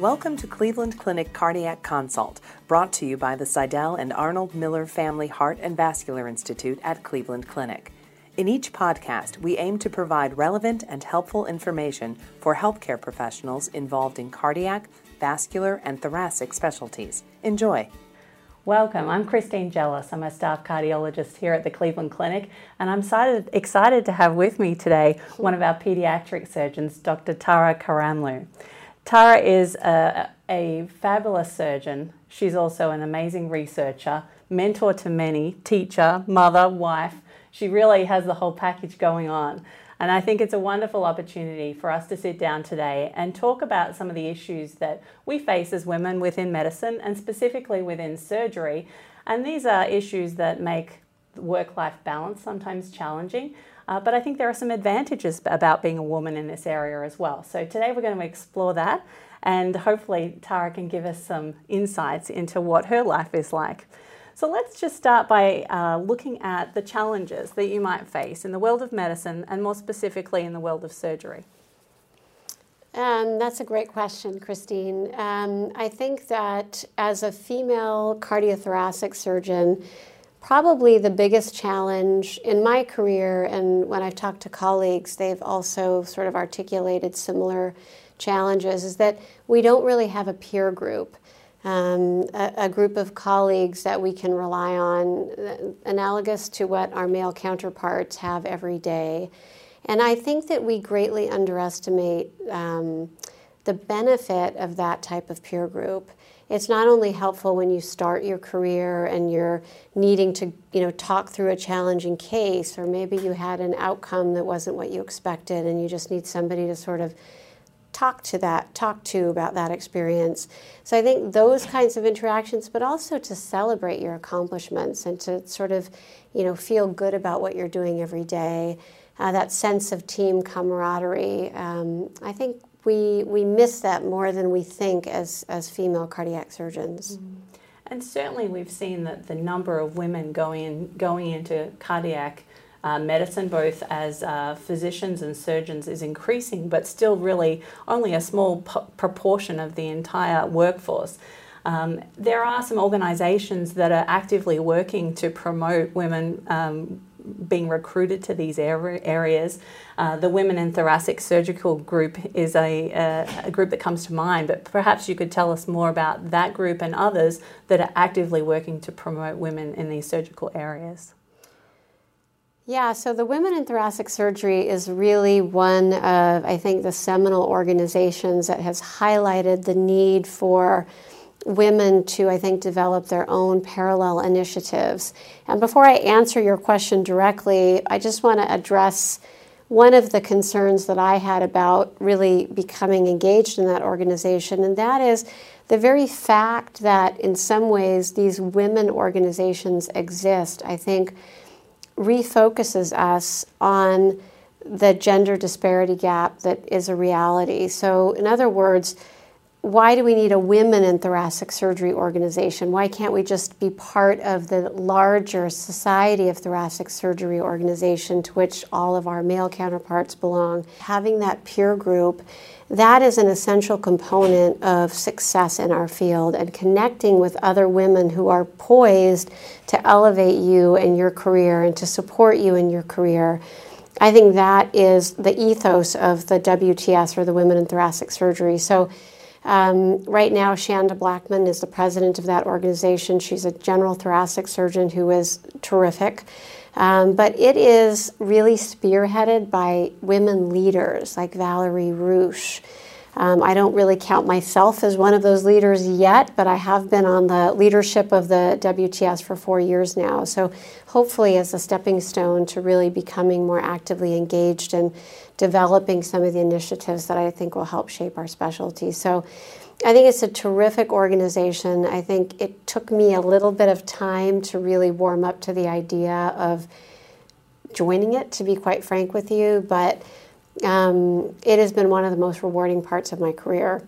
Welcome to Cleveland Clinic Cardiac Consult, brought to you by the Sydell and Arnold Miller Family Heart and Vascular Institute at Cleveland Clinic. In each podcast, we aim to provide relevant and helpful information for healthcare professionals involved in cardiac, vascular, and thoracic specialties. Enjoy. Welcome. I'm Christine Jellis. I'm a staff cardiologist here at the Cleveland Clinic, and I'm excited, excited to have with me today one of our pediatric surgeons, Dr. Tara Karamlou. Tara is a, a fabulous surgeon. She's also an amazing researcher, mentor to many, teacher, mother, wife. She really has the whole package going on. And I think it's a wonderful opportunity for us to sit down today and talk about some of the issues that we face as women within medicine and specifically within surgery. And these are issues that make work life balance sometimes challenging. Uh, but I think there are some advantages about being a woman in this area as well. So today we're going to explore that, and hopefully Tara can give us some insights into what her life is like. So let's just start by uh, looking at the challenges that you might face in the world of medicine, and more specifically in the world of surgery. Um, that's a great question, Christine. Um, I think that as a female cardiothoracic surgeon, Probably the biggest challenge in my career, and when I've talked to colleagues, they've also sort of articulated similar challenges, is that we don't really have a peer group. Um, a, a, group of colleagues that we can rely on, analogous to what our male counterparts have every day. And I think that we greatly underestimate um, the benefit of that type of peer group. It's not only helpful when you start your career and you're needing to you know talk through a challenging case or maybe you had an outcome that wasn't what you expected and you just need somebody to sort of talk to that talk to about that experience. So i think those kinds of interactions but also to celebrate your accomplishments and to sort of you know feel good about what you're doing every day uh, that sense of team camaraderie um, i think we, we miss that more than we think as, as female cardiac surgeons. Mm. And certainly we've seen that the number of women going, going into cardiac uh, medicine, both as uh, physicians and surgeons, is increasing, but still really only a small p- proportion of the entire workforce. Um, there are some organisations that are actively working to promote women um, being recruited to these areas. Uh, the Women in Thoracic Surgical Group is a, a, a, group that comes to mind, but perhaps you could tell us more about that group and others that are actively working to promote women in these surgical areas. Yeah, so the Women in Thoracic Surgery is really one of, I think, the seminal organizations that has highlighted the need for women to, I think, develop their own parallel initiatives. And before I answer your question directly, I just want to address one of the concerns that I had about really becoming engaged in that organization, and that is the very fact that in some ways these women organizations exist, I think refocuses us on the gender disparity gap that is a reality. So, in other words, why do we need a women in thoracic surgery organization? Why can't we just be part of the larger Society of Thoracic Surgery organization to which all of our male counterparts belong? Having that peer group, that is an essential component of success in our field and connecting with other women who are poised to elevate you in your career and to support you in your career. I think that is the ethos of the WTS or the Women in Thoracic Surgery. So um, right now, Shanda Blackmon is the president of that organization. She's a general thoracic surgeon who is terrific. Um, but it is really spearheaded by women leaders like Valerie Rusch. Um, I don't really count myself as one of those leaders yet, but I have been on the leadership of the WTS for four years now. So hopefully, as a stepping stone to really becoming more actively engaged and developing some of the initiatives that I think will help shape our specialty. So I think it's a terrific organization. I think it took me a little bit of time to really warm up to the idea of joining it, to be quite frank with you, but um, it has been one of the most rewarding parts of my career.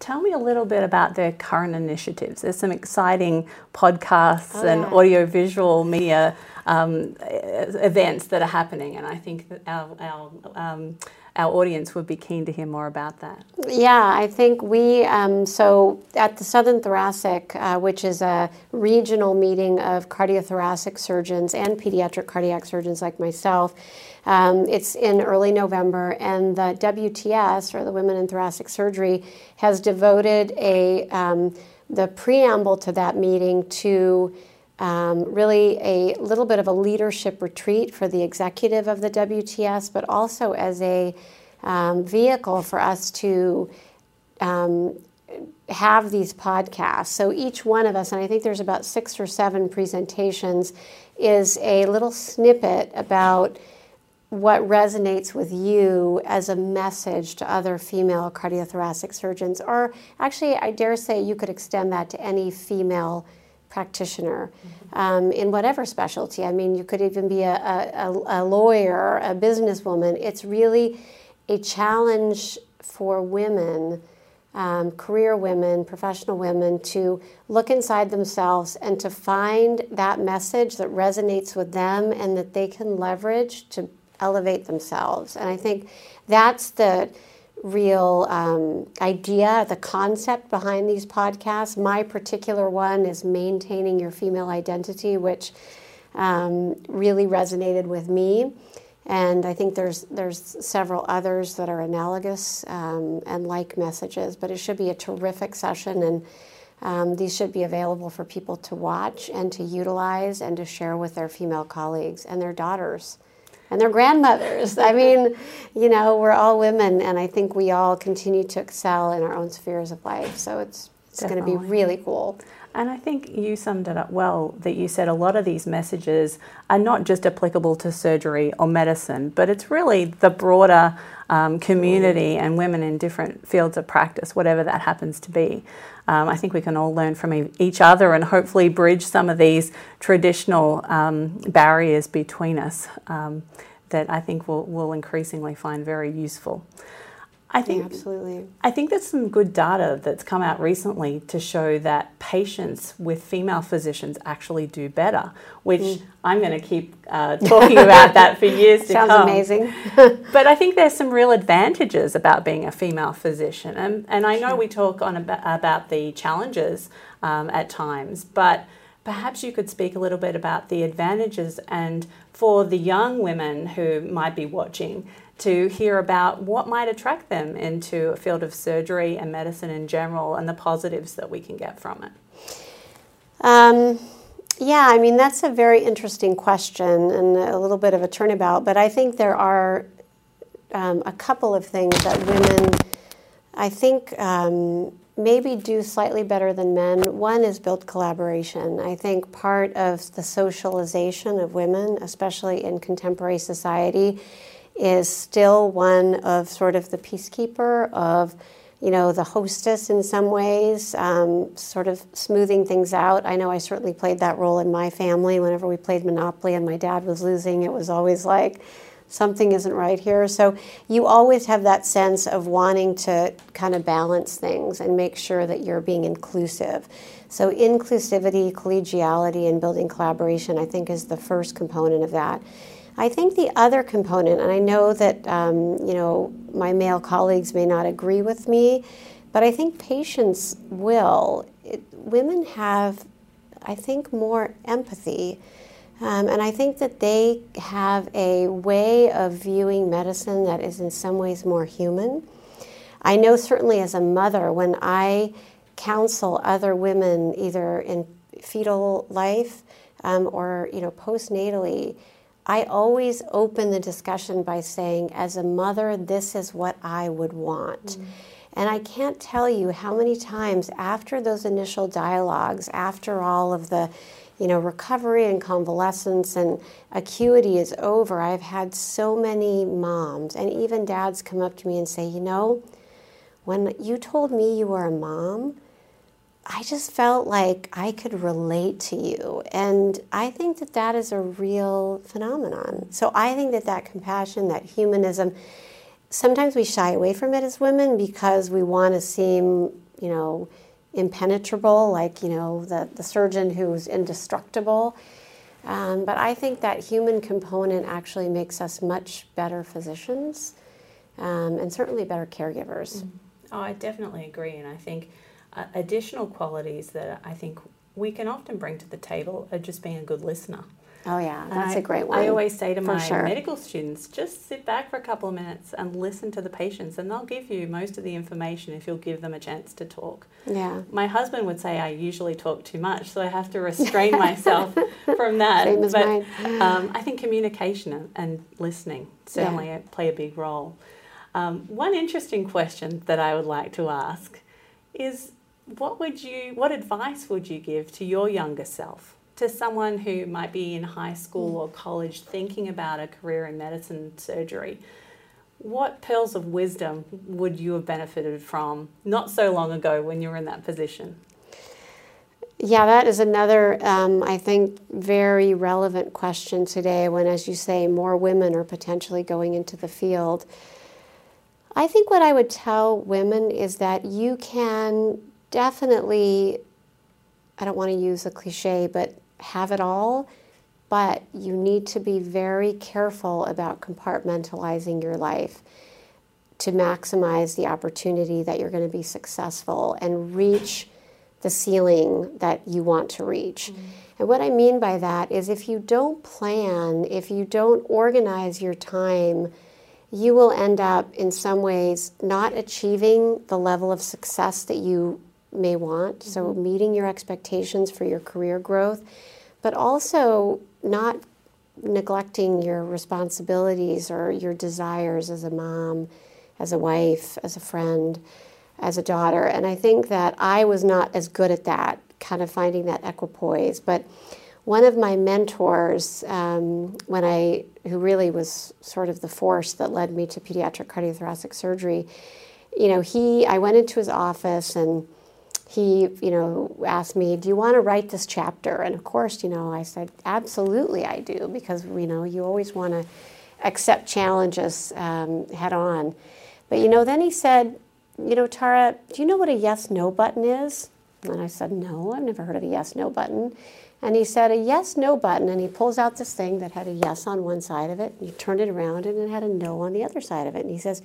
Tell me a little bit about the current initiatives. There's some exciting podcasts oh, and audiovisual media um, events that are happening, and I think that our, our um, our audience would be keen to hear more about that. Yeah, I think we, um, so at the Southern Thoracic, uh, which is a regional meeting of cardiothoracic surgeons and pediatric cardiac surgeons like myself, um, it's in early November, and the WTS, or the Women in Thoracic Surgery, has devoted a um, the preamble to that meeting to um, really a little bit of a leadership retreat for the executive of the WTS, but also as a um, vehicle for us to um, have these podcasts. So each one of us, and I think there's about six or seven presentations, is a little snippet about what resonates with you as a message to other female cardiothoracic surgeons. Or actually, I dare say you could extend that to any female practitioner mm-hmm. um, in whatever specialty. I mean, you could even be a, a, a lawyer, a businesswoman. It's really a challenge for women. Um, career women, professional women, to look inside themselves and to find that message that resonates with them and that they can leverage to elevate themselves. And I think that's the real um, idea, the concept behind these podcasts. My particular one is maintaining your female identity, which um, really resonated with me. And I think there's there's several others that are analogous um, and like messages, but it should be a terrific session, and um, these should be available for people to watch and to utilize and to share with their female colleagues and their daughters and their grandmothers. I mean, you know, we're all women, and I think we all continue to excel in our own spheres of life. So it's it's going to be really cool. And I think you summed it up well that you said a lot of these messages are not just applicable to surgery or medicine, but it's really the broader um, community and women in different fields of practice, whatever that happens to be. Um, I think we can all learn from each other and hopefully bridge some of these traditional um, barriers between us um, that I think we'll, we'll increasingly find very useful. I think yeah, absolutely. I think there's some good data that's come out recently to show that patients with female physicians actually do better, which mm. I'm going to keep uh, talking about that for years to Sounds come. Sounds amazing. but I think there's some real advantages about being a female physician, and and I know sure. we talk on about, about the challenges um, at times, but perhaps you could speak a little bit about the advantages and for the young women who might be watching to hear about what might attract them into a field of surgery and medicine in general and the positives that we can get from it? Um, yeah, I mean, that's a very interesting question and a little bit of a turnabout, but I think there are um, a couple of things that women, I think, um, maybe do slightly better than men. One is build collaboration. I think part of the socialization of women, especially in contemporary society, is still one of sort of the peacekeeper, of you know, the hostess in some ways, um, sort of smoothing things out. I know I certainly played that role in my family. Whenever we played Monopoly and my dad was losing, it was always like, something isn't right here. So you always have that sense of wanting to kind of balance things and make sure that you're being inclusive. So inclusivity, collegiality, and building collaboration, I think, is the first component of that. I think the other component, and I know that um, you know my male colleagues may not agree with me, but I think patients will. It, women have, I think, more empathy, um, and I think that they have a way of viewing medicine that is in some ways more human. I know certainly as a mother, when I counsel other women, either in fetal life um, or you know postnatally I always open the discussion by saying, as a mother, this is what I would want. Mm-hmm. And I can't tell you how many times after those initial dialogues, after all of the you know, recovery and convalescence and acuity is over, I've had so many moms and even dads come up to me and say, you know, when you told me you were a mom, I just felt like I could relate to you. And I think that that is a real phenomenon. So I think that that compassion, that humanism, sometimes we shy away from it as women because we want to seem, you know, impenetrable, like, you know, the, the surgeon who's indestructible. Um, but I think that human component actually makes us much better physicians um, and certainly better caregivers. Mm. Oh, I definitely agree. And I think uh, additional qualities that I think we can often bring to the table are just being a good listener. Oh yeah, that's I, a great one. I always say to my sure. medical students, just sit back for a couple of minutes and listen to the patients, and they'll give you most of the information if you'll give them a chance to talk. Yeah. My husband would say I usually talk too much, so I have to restrain myself from that. Same as but mine. Um, I think communication and listening certainly yeah. play a big role. Um, one interesting question that I would like to ask is, what would you, what advice would you give to your younger self? To someone who might be in high school or college thinking about a career in medicine surgery, what pearls of wisdom would you have benefited from not so long ago when you were in that position? Yeah, that is another, um, I think, very relevant question today when, as you say, more women are potentially going into the field. I think what I would tell women is that you can definitely, I don't want to use a cliche, but have it all, but you need to be very careful about compartmentalizing your life to maximize the opportunity that you're going to be successful and reach the ceiling that you want to reach. Mm-hmm. And what I mean by that is if you don't plan, if you don't organize your time, you will end up in some ways not achieving the level of success that you may want. Mm-hmm. So, meeting your expectations for your career growth but also not neglecting your responsibilities or your desires as a mom, as a wife, as a friend, as a daughter. And I think that I was not as good at that, kind of finding that equipoise. But one of my mentors, um, when I, who really was sort of the force that led me to pediatric cardiothoracic surgery, you know, he, I went into his office and he, you know, asked me, "Do you want to write this chapter?" And of course, you know, I said, "Absolutely, I do," because you know, you always want to accept challenges um, head on. But you know, then he said, "You know, Tara, do you know what a yes/no button is?" And I said, "No, I've never heard of a yes/no button." And he said, "A yes/no button," and he pulls out this thing that had a yes on one side of it, and you turned it around, and it had a no on the other side of it. And he says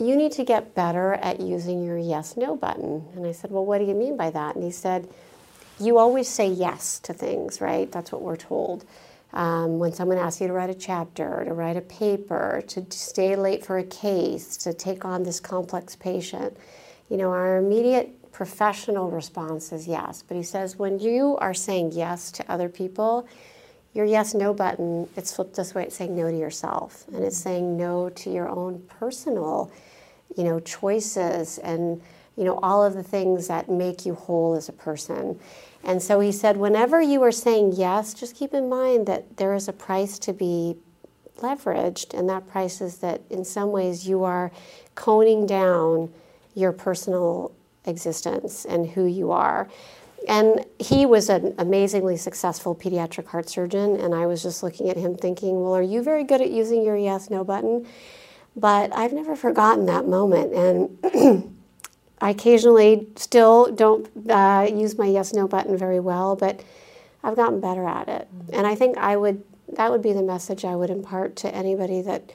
you need to get better at using your yes no button. And I said, Well, what do you mean by that? And he said, You always say yes to things, right? That's what we're told. Um, when someone asks you to write a chapter, to write a paper, to stay late for a case, to take on this complex patient, you know, our immediate professional response is yes. But he says, when you are saying yes to other people, your yes no button, it's flipped this way, it's saying no to yourself. And it's mm. saying no to your own personal you know, choices and, you know, all of the things that make you whole as a person. And so he said, whenever you are saying yes, just keep in mind that there is a price to be leveraged, and that price is that in some ways you are coning down your personal existence and who you are. And he was an amazingly successful pediatric heart surgeon, and I was just looking at him thinking, well, are you very good at using your yes no button? But I've never forgotten that moment. And I occasionally still don't uh, use my yes no button very well, but I've gotten better at it. Mm-hmm. And I think I would that would be the message I would impart to anybody that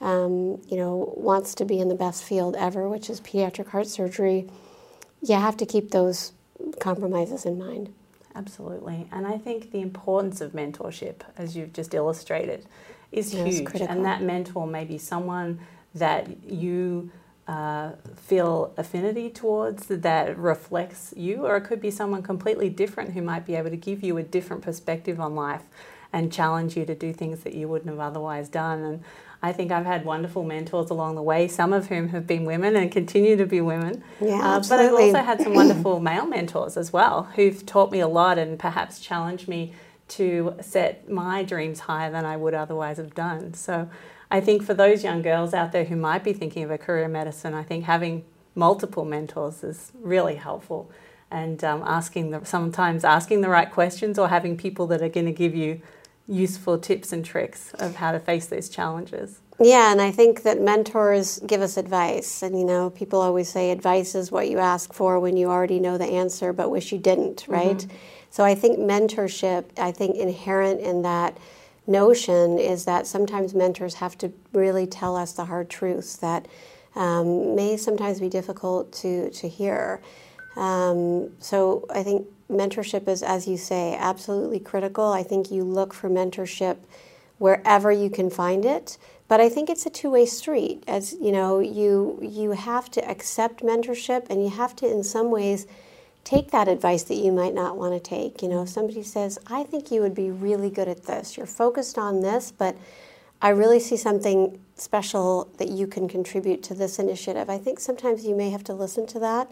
um, you know wants to be in the best field ever, which is pediatric heart surgery. You have to keep those compromises in mind. Absolutely. And I think the importance of mentorship, as you've just illustrated, is huge. And that mentor may be someone that you uh, feel affinity towards that reflects you, or it could be someone completely different who might be able to give you a different perspective on life and challenge you to do things that you wouldn't have otherwise done. And I think I've had wonderful mentors along the way, some of whom have been women and continue to be women. Yeah, uh, but I've also had some wonderful male mentors as well who've taught me a lot and perhaps challenged me to set my dreams higher than I would otherwise have done. So I think for those young girls out there who might be thinking of a career in medicine, I think having multiple mentors is really helpful. And um, asking the, sometimes asking the right questions or having people that are going to give you useful tips and tricks of how to face those challenges. Yeah, and I think that mentors give us advice. And you know, people always say advice is what you ask for when you already know the answer but wish you didn't, right? Mm-hmm. So I think mentorship, I think inherent in that notion is that sometimes mentors have to really tell us the hard truths that um, may sometimes be difficult to, to hear. Um, so I think mentorship is, as you say, absolutely critical. I think you look for mentorship wherever you can find it. But I think it's a two-way street. As you know, you you have to accept mentorship, and you have to, in some ways, take that advice that you might not want to take. You know, if somebody says, "I think you would be really good at this. You're focused on this, but I really see something special that you can contribute to this initiative." I think sometimes you may have to listen to that,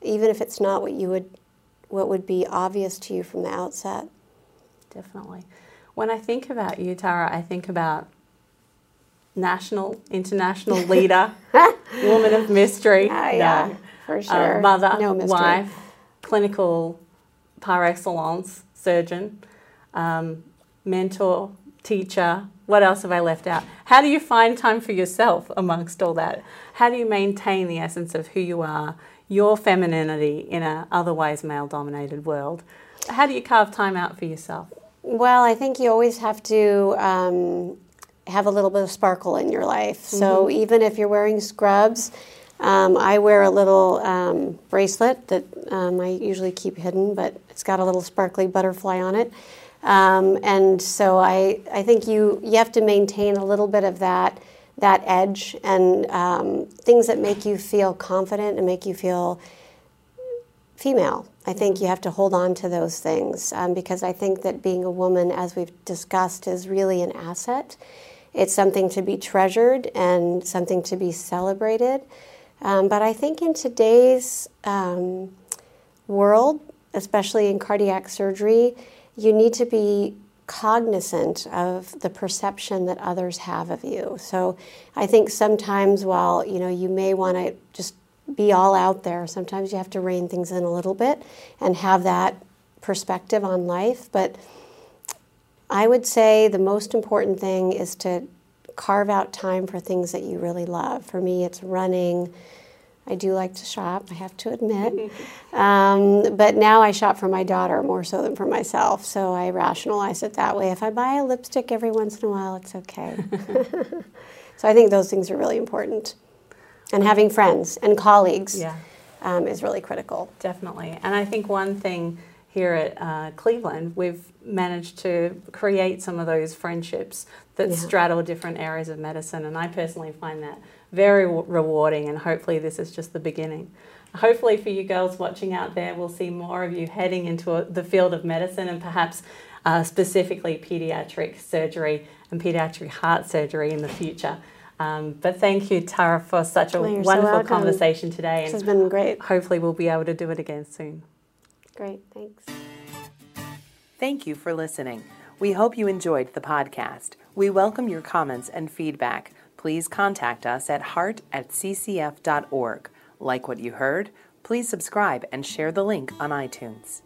even if it's not what you would what would be obvious to you from the outset. Definitely. When I think about you, Tara, I think about national, international leader, woman of mystery, uh, yeah, no, for uh, sure. Uh, mother, no wife, clinical par excellence surgeon, um, mentor, teacher. What else have I left out? How do you find time for yourself amongst all that? How do you maintain the essence of who you are, your femininity in an otherwise male dominated world? How do you carve time out for yourself? Well, I think you always have to um, have a little bit of sparkle in your life. Mm-hmm. So even if you're wearing scrubs, um, I wear a little um, bracelet that um, I usually keep hidden, but it's got a little sparkly butterfly on it. Um, and so I, I think you, you have to maintain a little bit of that, that edge and um, things that make you feel confident and make you feel female. I think you have to hold on to those things um, because I think that being a woman, as we've discussed, is really an asset. It's something to be treasured and something to be celebrated. Um, but I think in today's um, world, especially in cardiac surgery, you need to be cognizant of the perception that others have of you. So I think sometimes while you know you may want to just be all out there, sometimes you have to rein things in a little bit and have that perspective on life, but I would say the most important thing is to carve out time for things that you really love. For me, it's running. I do like to shop, I have to admit. um, but now I shop for my daughter more so than for myself, so I rationalize it that way. If I buy a lipstick every once in a while, it's okay. so I think those things are really important. And having friends and colleagues yeah. um, is really critical. Definitely. And I think one thing here at uh, Cleveland, we've managed to create some of those friendships that yeah. straddle different areas of medicine. And I personally find that very rewarding, and hopefully, this is just the beginning. Hopefully, for you girls watching out there, we'll see more of you heading into a, the field of medicine and perhaps uh, specifically pediatric surgery and pediatric heart surgery in the future. Um, but thank you, Tara, for such a well, wonderful so conversation today. This has been great. Hopefully, we'll be able to do it again soon. Great, thanks. Thank you for listening. We hope you enjoyed the podcast. We welcome your comments and feedback. Please contact us at heart at ccf.org. Like what you heard? Please subscribe and share the link on iTunes.